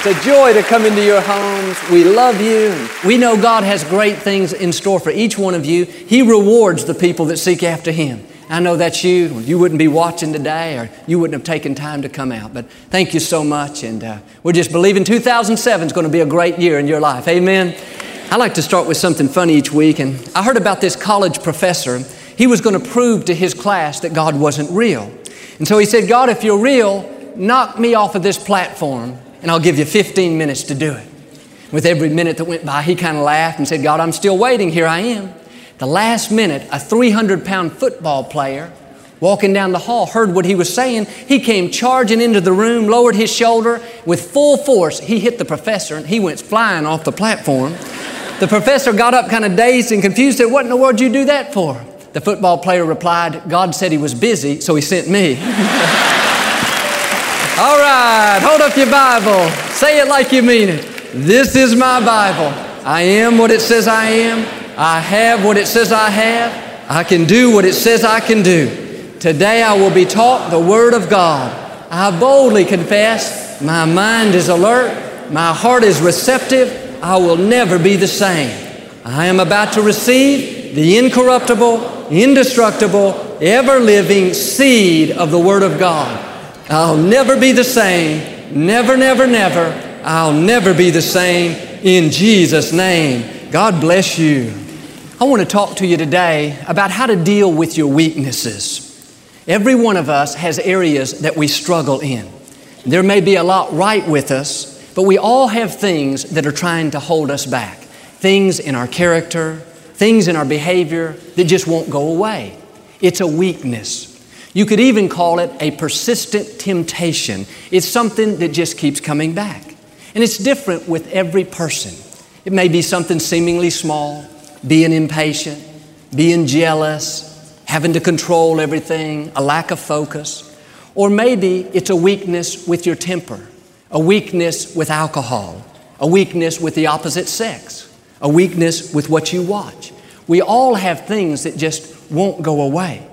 It's a joy to come into your homes. We love you. We know God has great things in store for each one of you. He rewards the people that seek after Him. I know that's you. You wouldn't be watching today or you wouldn't have taken time to come out. But thank you so much. And uh, we're just believing 2007 is going to be a great year in your life. Amen. I like to start with something funny each week. And I heard about this college professor. He was going to prove to his class that God wasn't real. And so he said, God, if you're real, knock me off of this platform and I'll give you 15 minutes to do it. With every minute that went by, he kind of laughed and said, God, I'm still waiting. Here I am. The last minute, a 300 pound football player walking down the hall heard what he was saying. He came charging into the room, lowered his shoulder with full force. He hit the professor and he went flying off the platform. the professor got up kind of dazed and confused, said, What in the world did you do that for? The football player replied, God said he was busy, so he sent me. All right, hold up your Bible. Say it like you mean it. This is my Bible. I am what it says I am. I have what it says I have. I can do what it says I can do. Today I will be taught the Word of God. I boldly confess my mind is alert, my heart is receptive. I will never be the same. I am about to receive the incorruptible, indestructible, ever living seed of the Word of God. I'll never be the same. Never, never, never. I'll never be the same in Jesus' name. God bless you. I want to talk to you today about how to deal with your weaknesses. Every one of us has areas that we struggle in. There may be a lot right with us, but we all have things that are trying to hold us back. Things in our character, things in our behavior that just won't go away. It's a weakness. You could even call it a persistent temptation. It's something that just keeps coming back. And it's different with every person. It may be something seemingly small, being impatient, being jealous, having to control everything, a lack of focus. Or maybe it's a weakness with your temper, a weakness with alcohol, a weakness with the opposite sex, a weakness with what you watch. We all have things that just won't go away.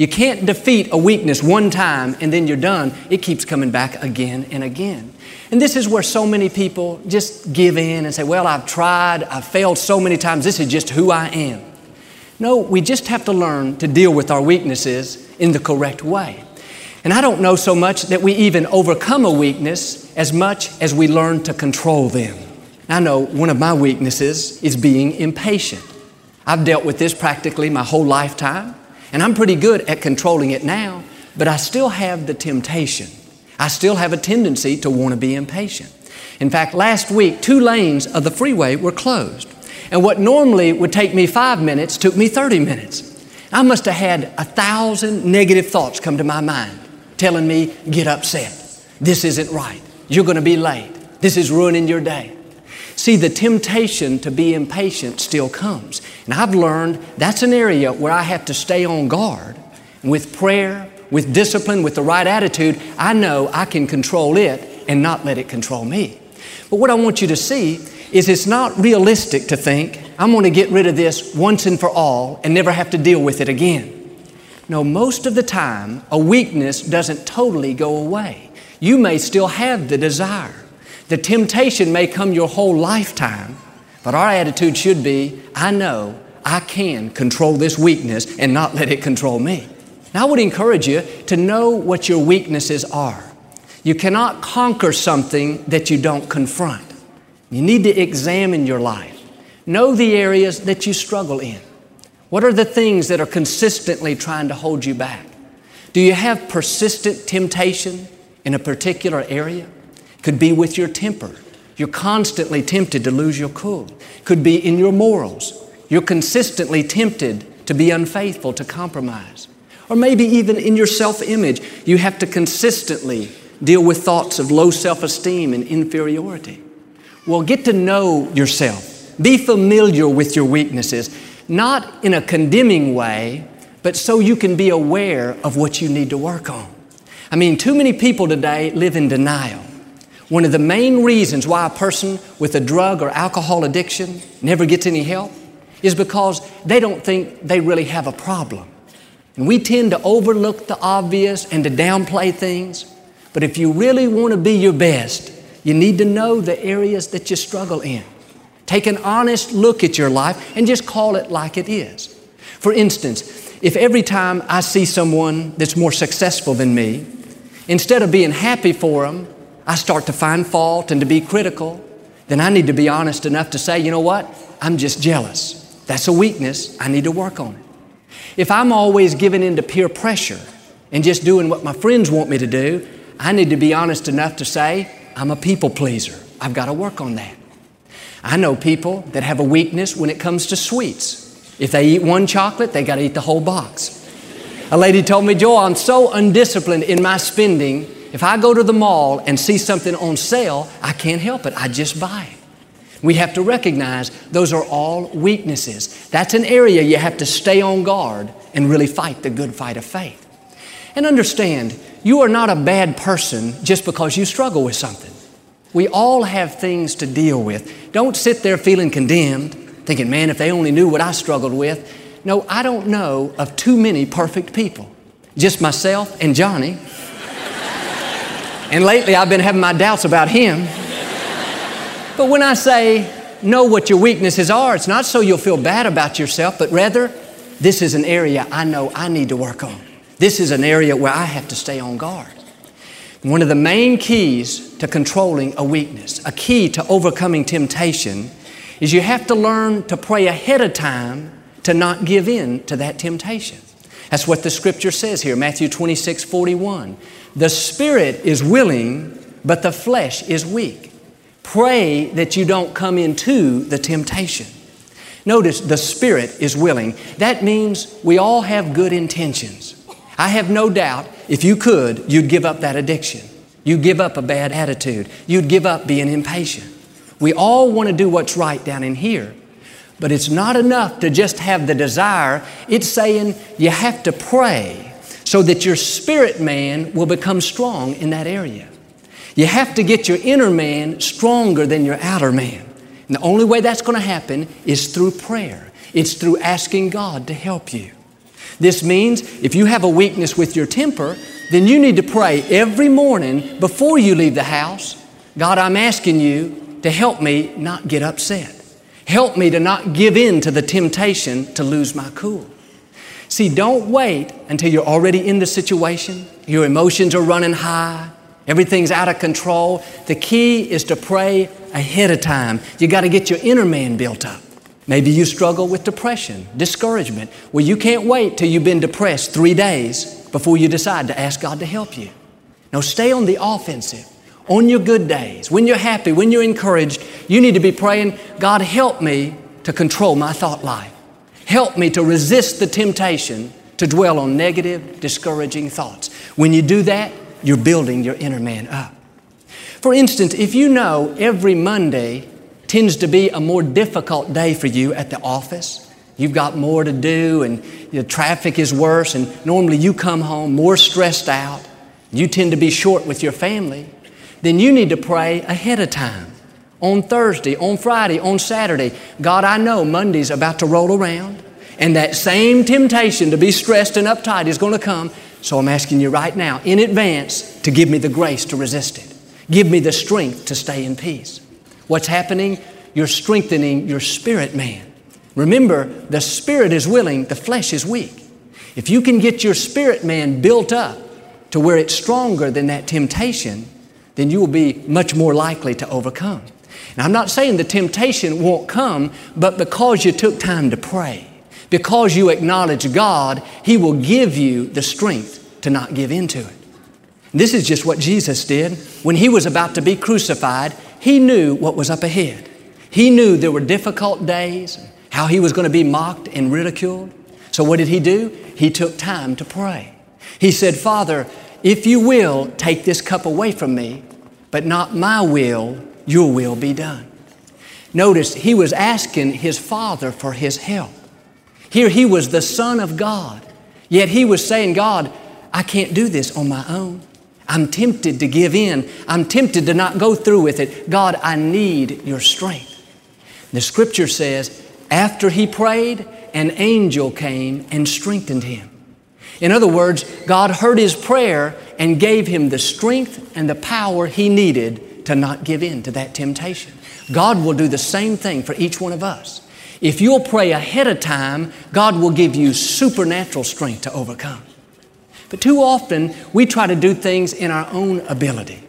You can't defeat a weakness one time and then you're done. It keeps coming back again and again. And this is where so many people just give in and say, Well, I've tried, I've failed so many times, this is just who I am. No, we just have to learn to deal with our weaknesses in the correct way. And I don't know so much that we even overcome a weakness as much as we learn to control them. I know one of my weaknesses is being impatient. I've dealt with this practically my whole lifetime. And I'm pretty good at controlling it now, but I still have the temptation. I still have a tendency to want to be impatient. In fact, last week, two lanes of the freeway were closed. And what normally would take me five minutes took me 30 minutes. I must have had a thousand negative thoughts come to my mind telling me, get upset. This isn't right. You're going to be late. This is ruining your day. See, the temptation to be impatient still comes. And I've learned that's an area where I have to stay on guard. With prayer, with discipline, with the right attitude, I know I can control it and not let it control me. But what I want you to see is it's not realistic to think, I'm going to get rid of this once and for all and never have to deal with it again. No, most of the time, a weakness doesn't totally go away. You may still have the desire. The temptation may come your whole lifetime, but our attitude should be I know I can control this weakness and not let it control me. Now, I would encourage you to know what your weaknesses are. You cannot conquer something that you don't confront. You need to examine your life. Know the areas that you struggle in. What are the things that are consistently trying to hold you back? Do you have persistent temptation in a particular area? Could be with your temper. You're constantly tempted to lose your cool. Could be in your morals. You're consistently tempted to be unfaithful, to compromise. Or maybe even in your self image, you have to consistently deal with thoughts of low self esteem and inferiority. Well, get to know yourself. Be familiar with your weaknesses, not in a condemning way, but so you can be aware of what you need to work on. I mean, too many people today live in denial. One of the main reasons why a person with a drug or alcohol addiction never gets any help is because they don't think they really have a problem. And we tend to overlook the obvious and to downplay things. But if you really want to be your best, you need to know the areas that you struggle in. Take an honest look at your life and just call it like it is. For instance, if every time I see someone that's more successful than me, instead of being happy for them, I start to find fault and to be critical, then I need to be honest enough to say, you know what? I'm just jealous. That's a weakness. I need to work on it. If I'm always giving in to peer pressure and just doing what my friends want me to do, I need to be honest enough to say, I'm a people pleaser. I've got to work on that. I know people that have a weakness when it comes to sweets. If they eat one chocolate, they got to eat the whole box. A lady told me, Joel, I'm so undisciplined in my spending. If I go to the mall and see something on sale, I can't help it. I just buy it. We have to recognize those are all weaknesses. That's an area you have to stay on guard and really fight the good fight of faith. And understand, you are not a bad person just because you struggle with something. We all have things to deal with. Don't sit there feeling condemned, thinking, man, if they only knew what I struggled with. No, I don't know of too many perfect people. Just myself and Johnny. And lately I've been having my doubts about him. But when I say know what your weaknesses are, it's not so you'll feel bad about yourself, but rather, this is an area I know I need to work on. This is an area where I have to stay on guard. One of the main keys to controlling a weakness, a key to overcoming temptation, is you have to learn to pray ahead of time to not give in to that temptation. That's what the scripture says here, Matthew 26, 41. The spirit is willing, but the flesh is weak. Pray that you don't come into the temptation. Notice the spirit is willing. That means we all have good intentions. I have no doubt if you could, you'd give up that addiction. You'd give up a bad attitude. You'd give up being impatient. We all want to do what's right down in here. But it's not enough to just have the desire. It's saying you have to pray so that your spirit man will become strong in that area. You have to get your inner man stronger than your outer man. And the only way that's going to happen is through prayer. It's through asking God to help you. This means if you have a weakness with your temper, then you need to pray every morning before you leave the house God, I'm asking you to help me not get upset. Help me to not give in to the temptation to lose my cool. See, don't wait until you're already in the situation, your emotions are running high, Everything's out of control. The key is to pray ahead of time. You got to get your inner man built up. Maybe you struggle with depression, discouragement. Well, you can't wait till you've been depressed three days before you decide to ask God to help you. No, stay on the offensive. On your good days, when you're happy, when you're encouraged, you need to be praying, God, help me to control my thought life. Help me to resist the temptation to dwell on negative, discouraging thoughts. When you do that, you're building your inner man up. For instance, if you know every Monday tends to be a more difficult day for you at the office, you've got more to do and the traffic is worse, and normally you come home more stressed out, you tend to be short with your family, then you need to pray ahead of time. On Thursday, on Friday, on Saturday, God, I know Monday's about to roll around, and that same temptation to be stressed and uptight is going to come. So I'm asking you right now, in advance, to give me the grace to resist it. Give me the strength to stay in peace. What's happening? You're strengthening your spirit man. Remember, the spirit is willing, the flesh is weak. If you can get your spirit man built up to where it's stronger than that temptation, then you will be much more likely to overcome. And I'm not saying the temptation won't come, but because you took time to pray, because you acknowledge God, He will give you the strength to not give in to it. This is just what Jesus did. When He was about to be crucified, He knew what was up ahead. He knew there were difficult days, how He was going to be mocked and ridiculed. So what did He do? He took time to pray. He said, Father, if you will, take this cup away from me, but not my will, your will be done. Notice he was asking his father for his help. Here he was the Son of God, yet he was saying, God, I can't do this on my own. I'm tempted to give in. I'm tempted to not go through with it. God, I need your strength. The scripture says, after he prayed, an angel came and strengthened him. In other words, God heard his prayer and gave him the strength and the power he needed to not give in to that temptation. God will do the same thing for each one of us. If you'll pray ahead of time, God will give you supernatural strength to overcome. But too often, we try to do things in our own ability.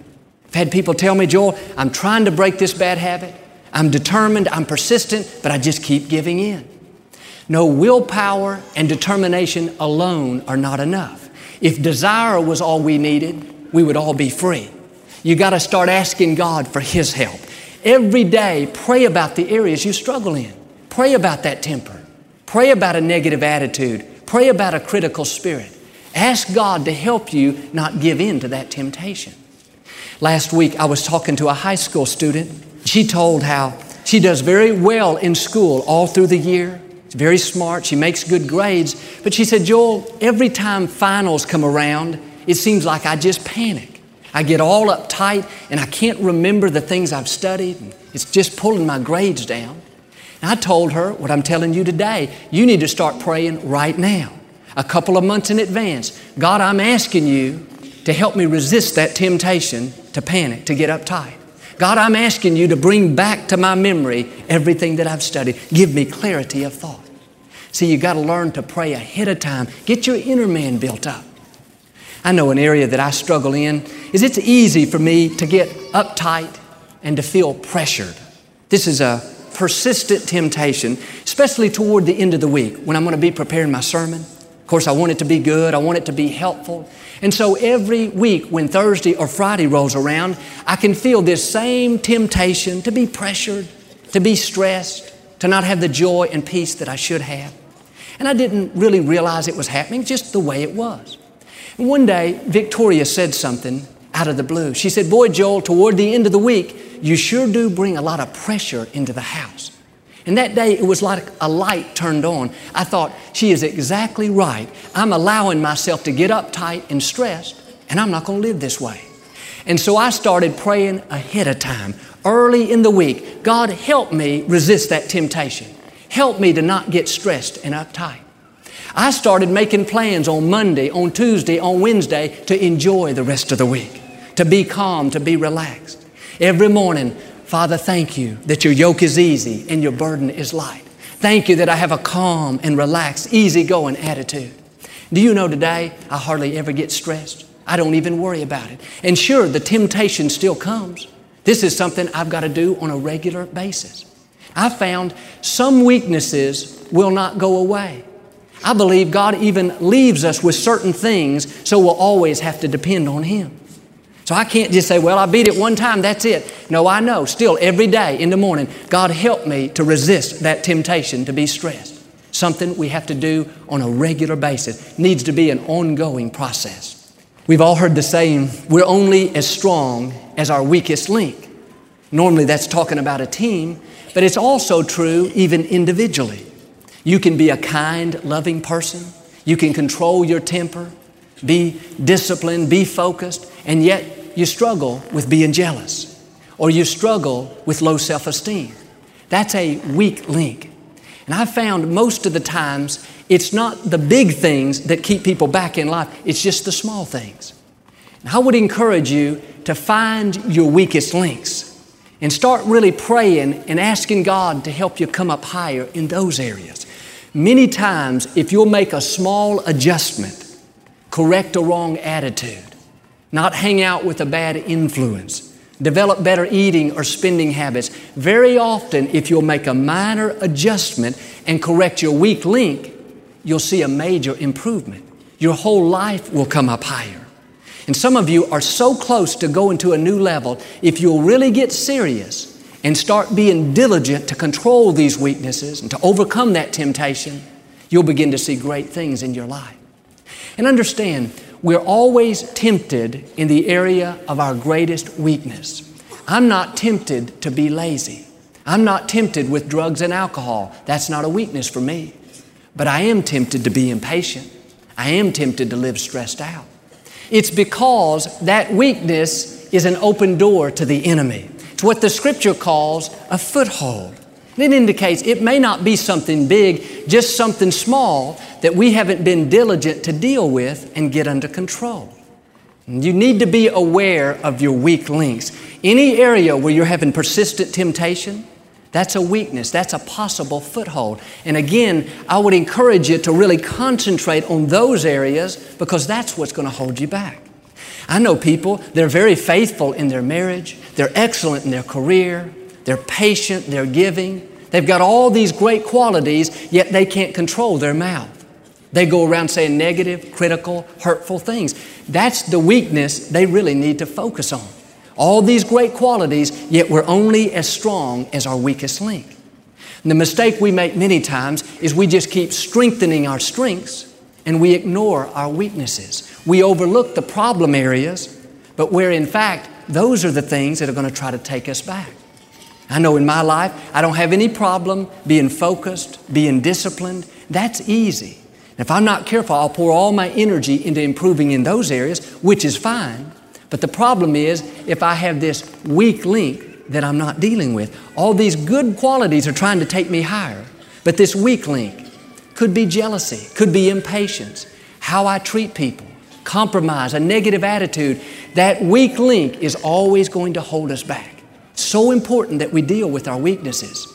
I've had people tell me, Joel, I'm trying to break this bad habit. I'm determined, I'm persistent, but I just keep giving in. No, willpower and determination alone are not enough. If desire was all we needed, we would all be free. You got to start asking God for His help. Every day, pray about the areas you struggle in. Pray about that temper. Pray about a negative attitude. Pray about a critical spirit. Ask God to help you not give in to that temptation. Last week, I was talking to a high school student. She told how she does very well in school all through the year. She's very smart. She makes good grades. But she said, Joel, every time finals come around, it seems like I just panic. I get all uptight and I can't remember the things I've studied. It's just pulling my grades down. And I told her what I'm telling you today. You need to start praying right now a couple of months in advance. God, I'm asking you to help me resist that temptation to panic, to get uptight. God, I'm asking you to bring back to my memory everything that I've studied. Give me clarity of thought. See, you got to learn to pray ahead of time. Get your inner man built up. I know an area that I struggle in is it's easy for me to get uptight and to feel pressured. This is a persistent temptation, especially toward the end of the week when I'm going to be preparing my sermon Of course, I want it to be good, I want it to be helpful. And so every week when Thursday or Friday rolls around, I can feel this same temptation to be pressured, to be stressed, to not have the joy and peace that I should have. And I didn't really realize it was happening, just the way it was. And one day, Victoria said something out of the blue. She said, Boy, Joel, toward the end of the week, you sure do bring a lot of pressure into the house. And that day, it was like a light turned on. I thought, she is exactly right. I'm allowing myself to get uptight and stressed, and I'm not going to live this way. And so I started praying ahead of time, early in the week. God, help me resist that temptation. Help me to not get stressed and uptight. I started making plans on Monday, on Tuesday, on Wednesday to enjoy the rest of the week, to be calm, to be relaxed. Every morning, Father, thank you that your yoke is easy and your burden is light. Thank you that I have a calm and relaxed, easygoing attitude. Do you know today I hardly ever get stressed? I don't even worry about it. And sure, the temptation still comes. This is something I've got to do on a regular basis. I found some weaknesses will not go away. I believe God even leaves us with certain things so we'll always have to depend on Him. So I can't just say, well, I beat it one time, that's it. No, I know, still every day in the morning, God help me to resist that temptation to be stressed. Something we have to do on a regular basis. Needs to be an ongoing process. We've all heard the saying, we're only as strong as our weakest link. Normally that's talking about a team, but it's also true even individually. You can be a kind, loving person. You can control your temper, be disciplined, be focused, and yet you struggle with being jealous or you struggle with low self esteem. That's a weak link. And I've found most of the times it's not the big things that keep people back in life, it's just the small things. And I would encourage you to find your weakest links and start really praying and asking God to help you come up higher in those areas. Many times, if you'll make a small adjustment, correct a wrong attitude, not hang out with a bad influence, develop better eating or spending habits. Very often, if you'll make a minor adjustment and correct your weak link, you'll see a major improvement. Your whole life will come up higher. And some of you are so close to going to a new level, if you'll really get serious and start being diligent to control these weaknesses and to overcome that temptation, you'll begin to see great things in your life. And understand, we're always tempted in the area of our greatest weakness. I'm not tempted to be lazy. I'm not tempted with drugs and alcohol. That's not a weakness for me. But I am tempted to be impatient. I am tempted to live stressed out. It's because that weakness is an open door to the enemy. It's what the scripture calls a foothold. It indicates it may not be something big, just something small that we haven't been diligent to deal with and get under control. You need to be aware of your weak links. Any area where you're having persistent temptation, that's a weakness. That's a possible foothold. And again, I would encourage you to really concentrate on those areas because that's what's going to hold you back. I know people, they're very faithful in their marriage, they're excellent in their career, they're patient, they're giving. They've got all these great qualities, yet they can't control their mouth. They go around saying negative, critical, hurtful things. That's the weakness they really need to focus on. All these great qualities, yet we're only as strong as our weakest link. And the mistake we make many times is we just keep strengthening our strengths and we ignore our weaknesses. We overlook the problem areas, but where in fact, those are the things that are going to try to take us back. I know in my life, I don't have any problem being focused, being disciplined. That's easy. If I'm not careful, I'll pour all my energy into improving in those areas, which is fine. But the problem is if I have this weak link that I'm not dealing with. All these good qualities are trying to take me higher, but this weak link could be jealousy, could be impatience, how I treat people, compromise, a negative attitude. That weak link is always going to hold us back. So important that we deal with our weaknesses.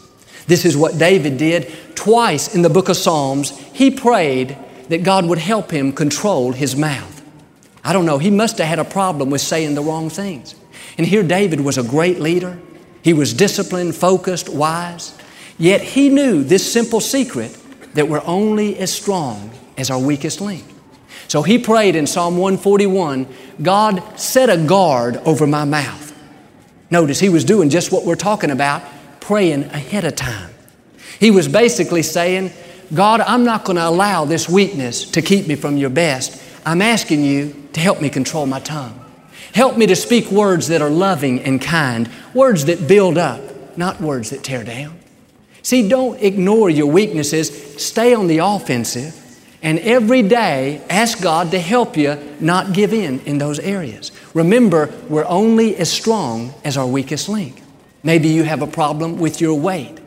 This is what David did twice in the book of Psalms. He prayed that God would help him control his mouth. I don't know, he must have had a problem with saying the wrong things. And here David was a great leader. He was disciplined, focused, wise. Yet he knew this simple secret that we're only as strong as our weakest link. So he prayed in Psalm 141 God, set a guard over my mouth. Notice he was doing just what we're talking about, praying ahead of time. He was basically saying, God, I'm not going to allow this weakness to keep me from your best. I'm asking you to help me control my tongue. Help me to speak words that are loving and kind, words that build up, not words that tear down. See, don't ignore your weaknesses. Stay on the offensive. And every day, ask God to help you not give in in those areas. Remember, we're only as strong as our weakest link. Maybe you have a problem with your weight,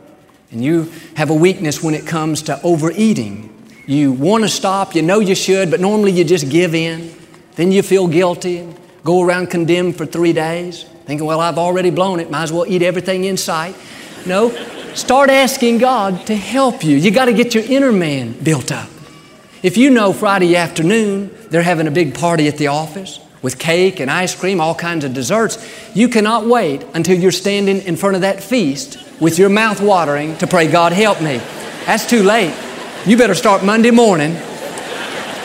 and you have a weakness when it comes to overeating you want to stop, you know you should, but normally you just give in. Then you feel guilty and go around condemned for three days, thinking, well, I've already blown it, might as well eat everything in sight. No, start asking God to help you. You got to get your inner man built up. If you know Friday afternoon they're having a big party at the office with cake and ice cream, all kinds of desserts, you cannot wait until you're standing in front of that feast with your mouth watering to pray, God help me. That's too late. You better start Monday morning.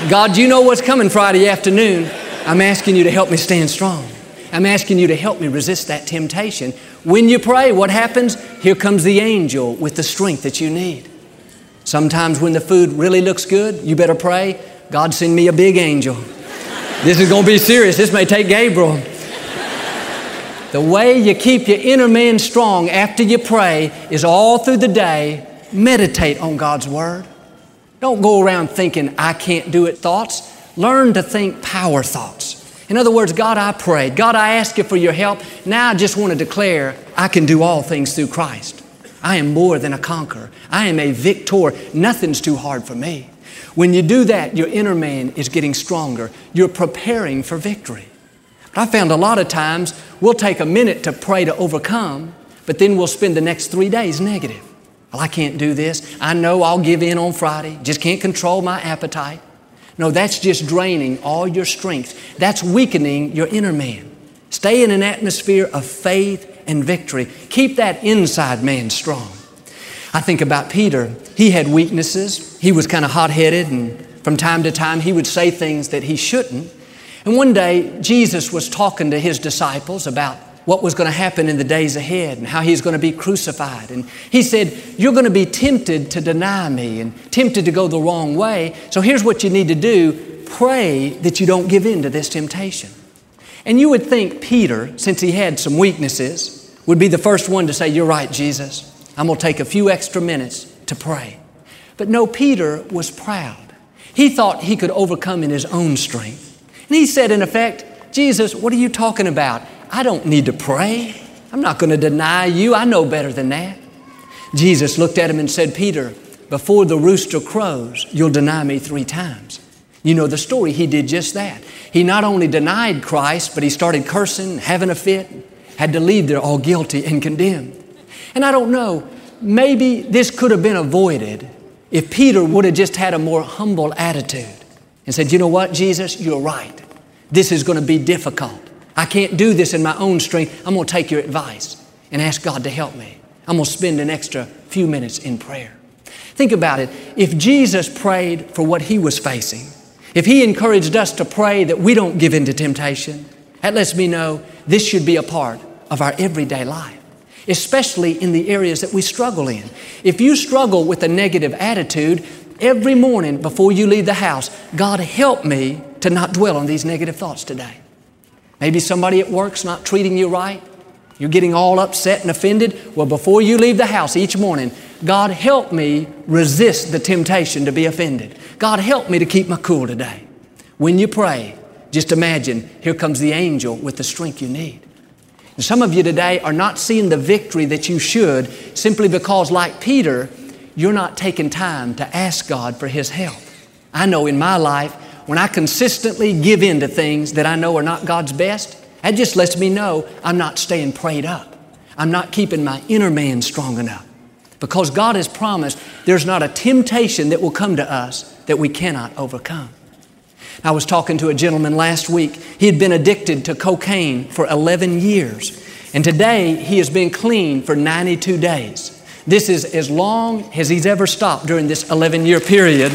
God, you know what's coming Friday afternoon. I'm asking you to help me stand strong. I'm asking you to help me resist that temptation. When you pray, what happens? Here comes the angel with the strength that you need. Sometimes when the food really looks good, you better pray, God, send me a big angel. This is going to be serious. This may take Gabriel. The way you keep your inner man strong after you pray is all through the day, meditate on God's Word. Don't go around thinking, I can't do it thoughts. Learn to think power thoughts. In other words, God, I prayed. God, I ask you for your help. Now I just want to declare I can do all things through Christ. I am more than a conqueror. I am a victor. Nothing's too hard for me. When you do that, your inner man is getting stronger. You're preparing for victory. But I found a lot of times we'll take a minute to pray to overcome, but then we'll spend the next three days negative. Well, I can't do this. I know I'll give in on Friday. Just can't control my appetite. No, that's just draining all your strength. That's weakening your inner man. Stay in an atmosphere of faith and victory. Keep that inside man strong. I think about Peter. He had weaknesses. He was kind of hot headed, and from time to time he would say things that he shouldn't. And one day, Jesus was talking to his disciples about what was going to happen in the days ahead and how he's going to be crucified. And he said, You're going to be tempted to deny me and tempted to go the wrong way. So here's what you need to do pray that you don't give in to this temptation. And you would think Peter, since he had some weaknesses, would be the first one to say, You're right, Jesus. I'm going to take a few extra minutes to pray. But no, Peter was proud. He thought he could overcome in his own strength. And he said, in effect, Jesus, what are you talking about? I don't need to pray. I'm not going to deny you. I know better than that. Jesus looked at him and said, Peter, before the rooster crows, you'll deny me three times. You know the story. He did just that. He not only denied Christ, but he started cursing, having a fit, had to leave there all guilty and condemned. And I don't know, maybe this could have been avoided if Peter would have just had a more humble attitude and said, You know what, Jesus, you're right. This is going to be difficult. I can't do this in my own strength. I'm going to take your advice and ask God to help me. I'm going to spend an extra few minutes in prayer. Think about it. If Jesus prayed for what he was facing, if he encouraged us to pray that we don't give in to temptation, that lets me know this should be a part of our everyday life especially in the areas that we struggle in. If you struggle with a negative attitude, every morning before you leave the house, God help me to not dwell on these negative thoughts today. Maybe somebody at work's not treating you right. You're getting all upset and offended. Well, before you leave the house each morning, God help me resist the temptation to be offended. God help me to keep my cool today. When you pray, just imagine here comes the angel with the strength you need. And some of you today are not seeing the victory that you should simply because, like Peter, you're not taking time to ask God for His help. I know in my life, when I consistently give in to things that I know are not God's best, that just lets me know I'm not staying prayed up. I'm not keeping my inner man strong enough. Because God has promised there's not a temptation that will come to us that we cannot overcome. I was talking to a gentleman last week. He had been addicted to cocaine for 11 years. And today he has been clean for 92 days. This is as long as he's ever stopped during this 11 year period.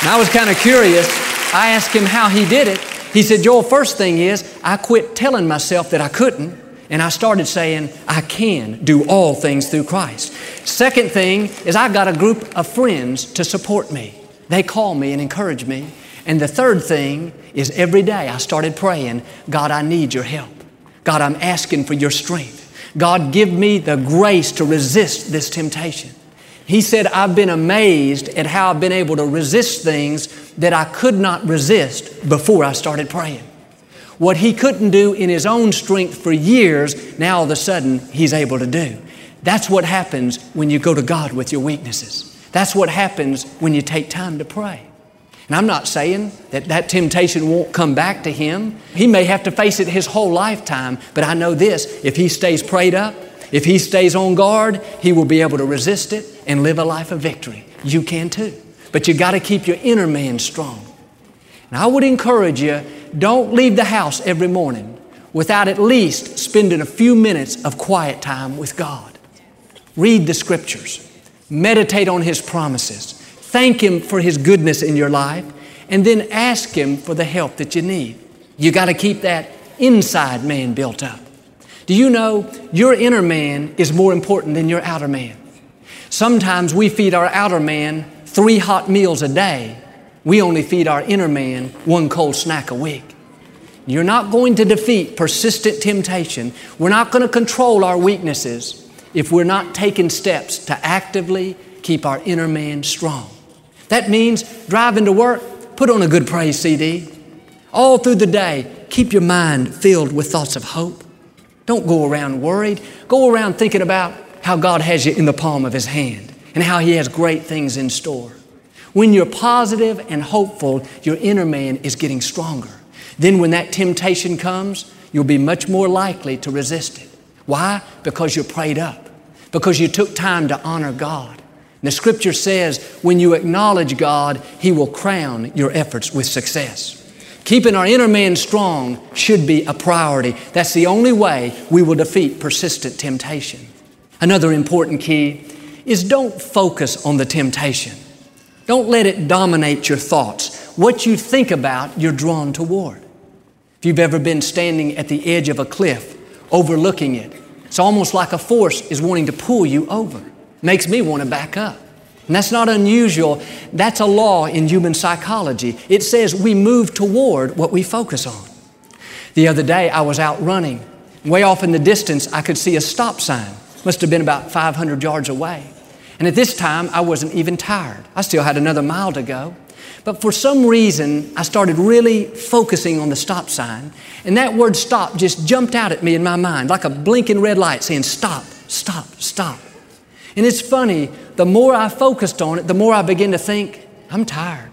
And I was kind of curious. I asked him how he did it. He said, Joel, first thing is, I quit telling myself that I couldn't, and I started saying, I can do all things through Christ. Second thing is, I've got a group of friends to support me. They call me and encourage me. And the third thing is every day I started praying, God, I need your help. God, I'm asking for your strength. God, give me the grace to resist this temptation. He said, I've been amazed at how I've been able to resist things that I could not resist before I started praying. What he couldn't do in his own strength for years, now all of a sudden he's able to do. That's what happens when you go to God with your weaknesses. That's what happens when you take time to pray. And I'm not saying that that temptation won't come back to him. He may have to face it his whole lifetime, but I know this if he stays prayed up, if he stays on guard, he will be able to resist it and live a life of victory. You can too. But you got to keep your inner man strong. And I would encourage you don't leave the house every morning without at least spending a few minutes of quiet time with God. Read the scriptures. Meditate on His promises. Thank Him for His goodness in your life, and then ask Him for the help that you need. You got to keep that inside man built up. Do you know your inner man is more important than your outer man? Sometimes we feed our outer man three hot meals a day. We only feed our inner man one cold snack a week. You're not going to defeat persistent temptation. We're not going to control our weaknesses if we're not taking steps to actively keep our inner man strong. That means driving to work, put on a good praise CD. All through the day, keep your mind filled with thoughts of hope. Don't go around worried. Go around thinking about how God has you in the palm of His hand and how He has great things in store. When you're positive and hopeful, your inner man is getting stronger. Then, when that temptation comes, you'll be much more likely to resist it. Why? Because you're prayed up, because you took time to honor God. And the scripture says when you acknowledge God, He will crown your efforts with success. Keeping our inner man strong should be a priority. That's the only way we will defeat persistent temptation. Another important key is don't focus on the temptation. Don't let it dominate your thoughts. What you think about, you're drawn toward. If you've ever been standing at the edge of a cliff overlooking it. It's almost like a force is wanting to pull you over. Makes me want to back up. And that's not unusual. That's a law in human psychology. It says we move toward what we focus on. The other day, I was out running. Way off in the distance, I could see a stop sign. Must have been about 500 yards away. And at this time, I wasn't even tired. I still had another mile to go. But for some reason, I started really focusing on the stop sign. And that word stop just jumped out at me in my mind like a blinking red light saying, Stop, stop, stop. And it's funny, the more I focused on it, the more I began to think, I'm tired.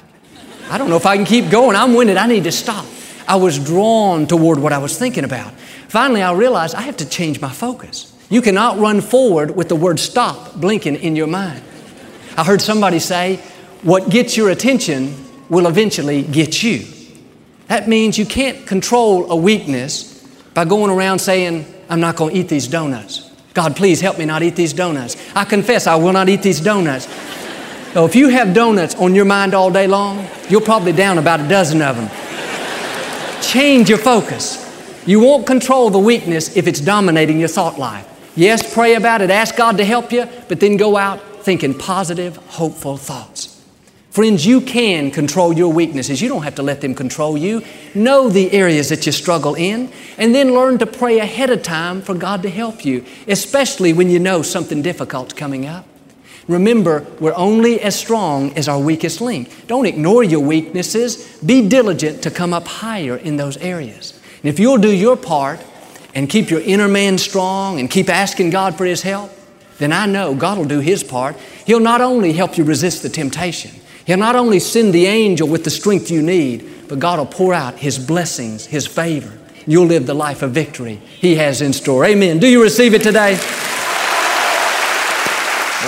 I don't know if I can keep going. I'm winded. I need to stop. I was drawn toward what I was thinking about. Finally, I realized I have to change my focus. You cannot run forward with the word stop blinking in your mind. I heard somebody say, what gets your attention will eventually get you. That means you can't control a weakness by going around saying, I'm not going to eat these donuts. God, please help me not eat these donuts. I confess I will not eat these donuts. So if you have donuts on your mind all day long, you're probably down about a dozen of them. Change your focus. You won't control the weakness if it's dominating your thought life. Yes, pray about it, ask God to help you, but then go out thinking positive, hopeful thoughts. Friends, you can control your weaknesses. You don't have to let them control you. Know the areas that you struggle in, and then learn to pray ahead of time for God to help you, especially when you know something difficult's coming up. Remember, we're only as strong as our weakest link. Don't ignore your weaknesses. Be diligent to come up higher in those areas. And if you'll do your part and keep your inner man strong and keep asking God for His help, then I know God will do His part. He'll not only help you resist the temptation, He'll not only send the angel with the strength you need, but God will pour out His blessings, His favor. You'll live the life of victory He has in store. Amen. Do you receive it today?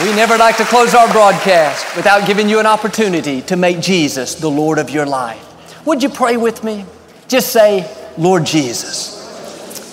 We never like to close our broadcast without giving you an opportunity to make Jesus the Lord of your life. Would you pray with me? Just say, Lord Jesus,